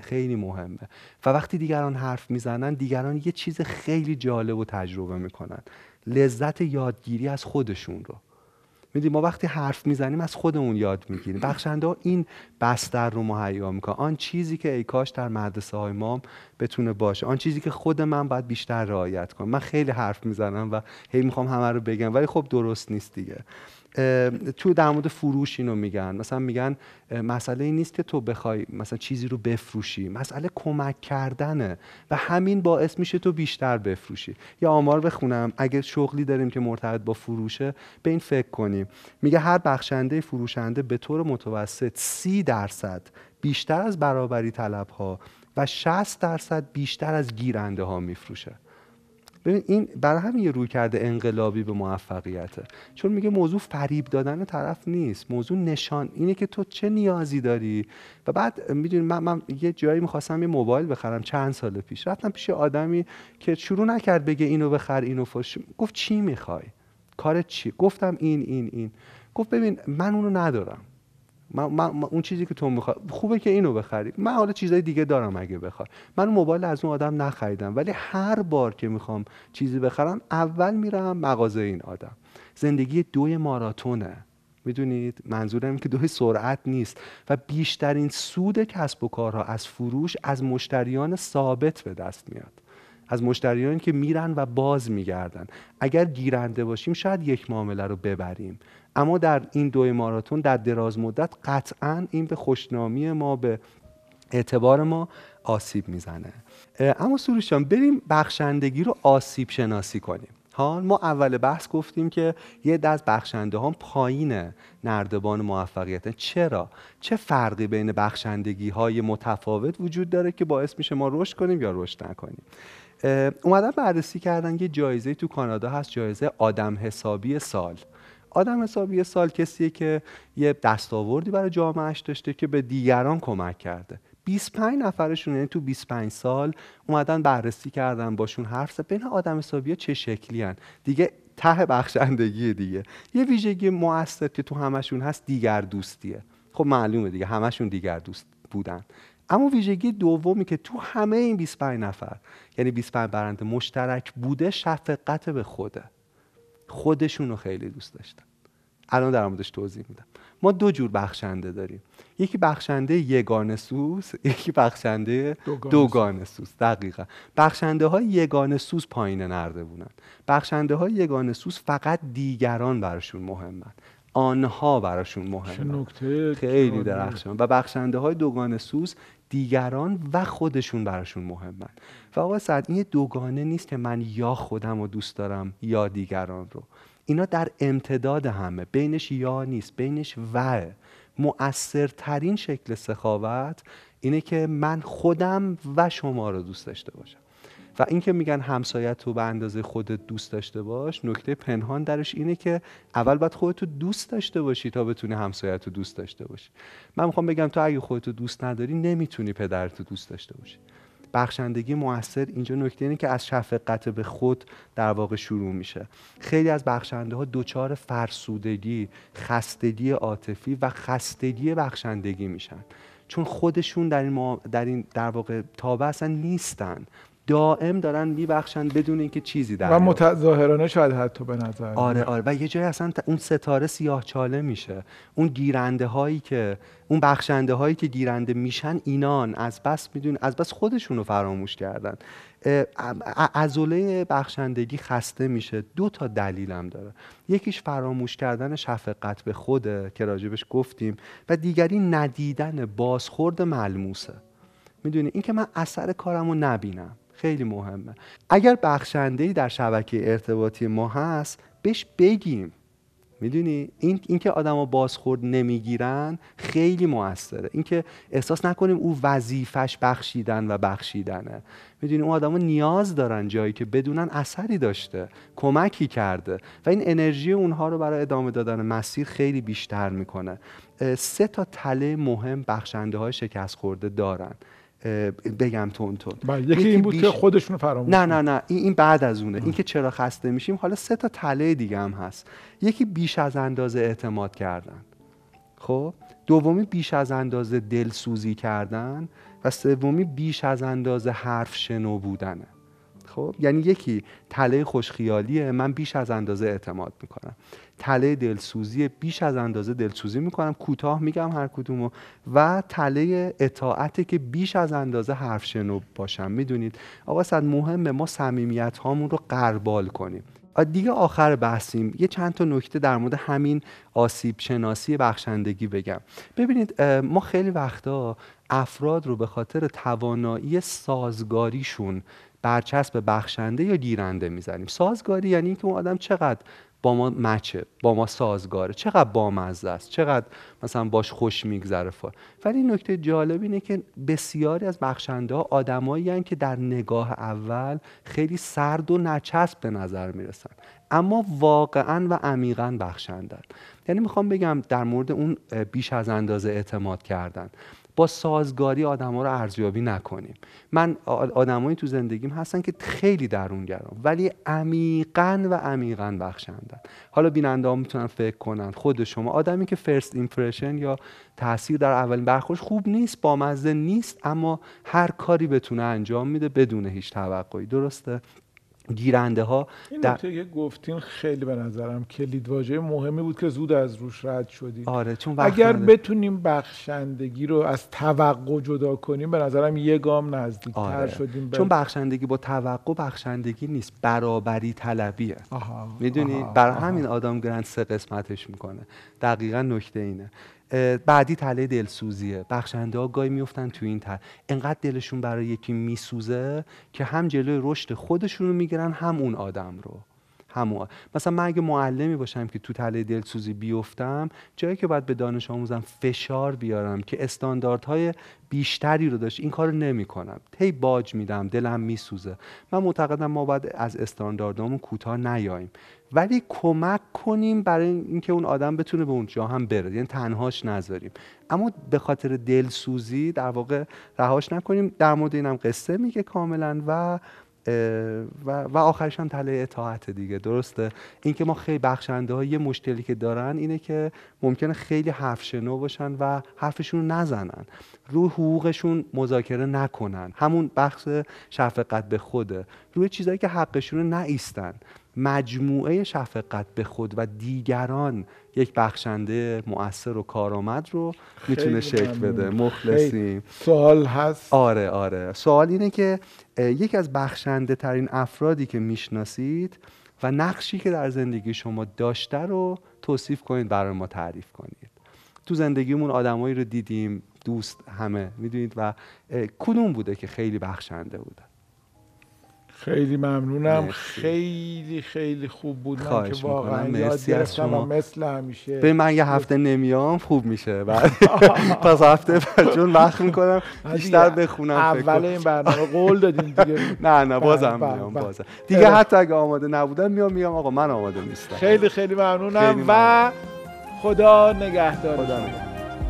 خیلی مهمه. و وقتی دیگران حرف می‌زنن دیگران یه چیز خیلی جالب و تجربه می‌کنن. لذت یادگیری از خودشون رو. می‌دونی ما وقتی حرف می‌زنیم از خودمون یاد می‌گیریم. بخشنده این بستر رو مهیا می‌کنن. آن چیزی که ای کاش در مدرسه های ما بتونه باشه. آن چیزی که خود من باید بیشتر رعایت کنم. من خیلی حرف می‌زنم و هی می‌خوام همه رو بگم ولی خب درست نیست دیگه. تو در مورد فروش اینو میگن. مثلا میگن مسئله این نیست که تو بخوای مثلا چیزی رو بفروشی. مسئله کمک کردنه و همین باعث میشه تو بیشتر بفروشی. یا آمار بخونم. اگه شغلی داریم که مرتبط با فروشه به این فکر کنیم. میگه هر بخشنده فروشنده به طور متوسط سی درصد بیشتر از برابری طلب ها و 60 درصد بیشتر از گیرنده ها میفروشه. ببین این برای همین یه روی کرده انقلابی به موفقیته. چون میگه موضوع فریب دادن طرف نیست. موضوع نشان. اینه که تو چه نیازی داری؟ و بعد می‌دونی من, من یه جایی می‌خواستم یه موبایل بخرم چند سال پیش. رفتم پیش آدمی که شروع نکرد بگه اینو بخر اینو فش گفت چی می‌خوای؟ کارت چی؟ گفتم این این این. گفت ببین من اونو ندارم. من, من, اون چیزی که تو می‌خوای خوبه که اینو بخری. من حالا چیزای دیگه دارم اگه بخوای من موبایل از اون آدم نخریدم ولی هر بار که می‌خوام چیزی بخرم اول میرم مغازه این آدم. زندگی دوی ماراتونه. می‌دونید؟ منظورم که دوی سرعت نیست و بیشترین سود کسب و کارها از فروش از مشتریان ثابت به دست میاد. از مشتریانی که میرن و باز میگردن. اگر گیرنده باشیم شاید یک معامله رو ببریم. اما در این دوی ماراتون در دراز مدت قطعا این به خوشنامی ما به اعتبار ما آسیب می‌زنه. اما سروشان بریم بخشندگی رو آسیب شناسی کنیم. ها ما اول بحث گفتیم که یه دست بخشنده ها پایین نردبان موفقیت چرا؟ چه فرقی بین بخشندگی های متفاوت وجود داره که باعث میشه ما رشد کنیم یا رشد نکنیم؟ اومدن بررسی کردن یه جایزه تو کانادا هست جایزه آدم حسابی سال. آدم حسابی سال کسیه که یه دستاوردی برای جامعهش داشته که به دیگران کمک کرده. 25 نفرشون یعنی تو 25 سال اومدن بررسی کردن باشون حرف زد. بین آدم حسابی چه شکلی هن. دیگه ته بخشندگی دیگه. یه ویژگی موثر که تو همشون هست دیگر دوستیه. خب معلومه دیگه همشون دیگر دوست بودن. اما ویژگی دومی که تو همه این 25 نفر یعنی 25 برنده مشترک بوده شفقت به خوده. خودشون رو خیلی دوست داشتن. الان در موردش توضیح میدم. ما دو جور بخشنده داریم. یکی بخشنده یگانه سوز یکی بخشنده دوگانه سوز. دقیقا. بخشنده های یگانه سوز پایین نرده بودن. بخشنده های یگانه سوز فقط دیگران براشون مهمن. آنها براشون مهمن. خیلی درخشان. و بخشنده های دوگانه سوز دیگران و خودشون براشون مهمن. و آقا سعد این دوگانه نیست که من یا خودم رو دوست دارم یا دیگران رو. اینا در امتداد همه بینش یا نیست بینش و. مؤثرترین شکل سخاوت اینه که من خودم و شما رو دوست داشته باشم. و اینکه میگن همسایت رو به اندازه خودت دوست داشته باش نکته پنهان درش اینه که اول باید خودتو دوست داشته باشی تا بتونی همسایت رو دوست داشته باشی. من می‌خوام بگم تو اگه خودتو دوست نداری نمی‌تونی پدرتو دوست داشته باشی. بخشندگی موثر اینجا نکته اینه که از شفقت به خود در واقع شروع میشه. خیلی از بخشنده ها دچار فرسودگی خستگی عاطفی و خستگی بخشندگی میشن. چون خودشون در این, در, این در واقع تابع اصلا نیستن. دائم دارن میبخشن بدون اینکه چیزی در و متظاهرانه شاید حتی به نظر آره آره. و یه جای اصلا اون ستاره سیاه چاله میشه. اون گیرنده هایی که اون بخشنده هایی که گیرنده میشن اینان. از بس میدون از بس خودشون رو فراموش کردن. عضله بخشندگی خسته میشه. دو تا دلیلم داره. یکیش فراموش کردن شفقت به خوده که راجبش گفتیم و دیگری ندیدن بازخورد ملموسه. می‌دونی؟ اینکه من اثر کارمو نبینم. خیلی مهمه. اگر بخشنده در شبکه ارتباطی ما هست بهش بگیم. می‌دونی؟ این اینکه آدما بازخورد نمی‌گیرن خیلی موثره. اینکه احساس نکنیم او وظیفش بخشیدن و بخشیدنه. می‌دونی؟ اون آدما نیاز دارن جایی که بدونن اثری داشته کمکی کرده و این انرژی اونها رو برای ادامه دادن مسیر خیلی بیشتر می‌کنه. سه تا تله مهم بخشنده های شکست خورده دارن. بگم تون تون. بله، یکی این بود بیش... که خودشون فراموش نه نه نه این, بعد از اونه. این که چرا خسته میشیم حالا سه تا تله دیگه هم هست. یکی بیش از اندازه اعتماد کردن. خب؟ دومی بیش از اندازه دلسوزی کردن و سومی بیش از اندازه حرف شنو بودنه. خب یعنی یکی تله خوشخیالیه من بیش از اندازه اعتماد می‌کنم. تله دلسوزی بیش از اندازه دلسوزی می‌کنم کوتاه میگم هر کدومو. و تله اطاعته که بیش از اندازه حرف شنو باشم می‌دونید؟ آقا صد مهمه ما صمیمیت هامون رو قربال کنیم. دیگه آخر بحثیم. یه چند تا نکته در مورد همین آسیب شناسی بخشندگی بگم. ببینید ما خیلی وقتا افراد رو به خاطر توانایی سازگاریشون برچسب بخشنده یا گیرنده می‌زنیم؟ سازگاری یعنی اینکه اون آدم چقدر با ما مچه با ما سازگاره چقدر بامزه است چقدر مثلا باش خوش میگذره ولی نکته جالب اینه که بسیاری از بخشنده ها آدمایی که در نگاه اول خیلی سرد و نچسب به نظر می‌رسن. اما واقعا و عمیقا بخشندن یعنی می‌خوام بگم در مورد اون بیش از اندازه اعتماد کردن. با سازگاری آدم ها رو ارزیابی نکنیم. من آدمایی تو زندگیم هستن که خیلی درونگران ولی عمیقا و عمیقا بخشندن. حالا بیننده ها می‌تونن فکر کنن. خود شما آدمی که first impression یا تاثیر در اولین برخورد خوب نیست با مزه نیست اما هر کاری بتونه انجام میده بدون هیچ توقعی. درسته؟ گیرنده ها این در... که گفتین خیلی به نظرم کلید واژه مهمی بود که زود از روش رد شدیم. آره چون اگر بتونیم بخشندگی رو از توقع جدا کنیم به نظرم یه گام نزدیکتر آره. شدیم چون بخشندگی با توقع بخشندگی نیست. برابری طلبیه. می‌دونی؟ بر همین آدم گرند سه قسمتش می‌کنه. دقیقا نکته اینه. بعدی تله دلسوزیه. بخشنده ها گاهی میفتن تو این تله انقدر دلشون برای یکی میسوزه که هم جلوی رشد خودشون رو می‌گیرن هم اون آدم رو. همون مثلا من اگه معلمی باشم که تو تله دلسوزی بیفتم جایی که باید به دانش آموزم فشار بیارم که استانداردهای بیشتری رو داشت این کار نمی کنم هی باج میدم دلم میسوزه. من معتقدم ما باید از استانداردامون کوتاه نیاییم ولی کمک کنیم برای اینکه اون آدم بتونه به اونجا هم بره. یعنی تنهاش نذاریم. اما به خاطر دلسوزی در واقع رهاش نکنیم. در مورد اینم قصه میگه کاملا و و, و آخرش هم تله اطاعت دیگه. درسته؟ اینکه ما خیلی بخشنده ها یه مشکلی که دارن اینه که ممکنه خیلی حرف شنو باشن و حرفشون نزنن. روی حقوقشون مذاکره نکنن. همون بخش شفقت به خوده. روی چیزایی که حقشون رو نایستن مجموعه شفقت به خود و دیگران یک بخشنده مؤثر و کارآمد رو می‌تونه شکل بده. مخلصیم. سوال هست. آره آره. سوال اینه که یکی از بخشنده ترین افرادی که می‌شناسید و نقشی که در زندگی شما داشته رو توصیف کنید برای ما تعریف کنید. تو زندگیمون آدمایی رو دیدیم دوست همه می‌دونید؟ و کدوم بوده که خیلی بخشنده بوده؟ خیلی ممنونم. خیلی خیلی خوب بود. من که واقعا یاد گرفتم و مثل همیشه. به من یه هفته نمیام خوب میشه. بعد پس هفته چون وقت می‌کنم. بیشتر بخونم اول این برنامه قول دادیم دیگه. نه نه بازم بله، میام بله. بازم. دیگه حتی اگه آماده نبودم میام میام. آقا من آماده نیستم. خیلی خیلی ممنونم و خدا نگهدار. خدا نگهدار.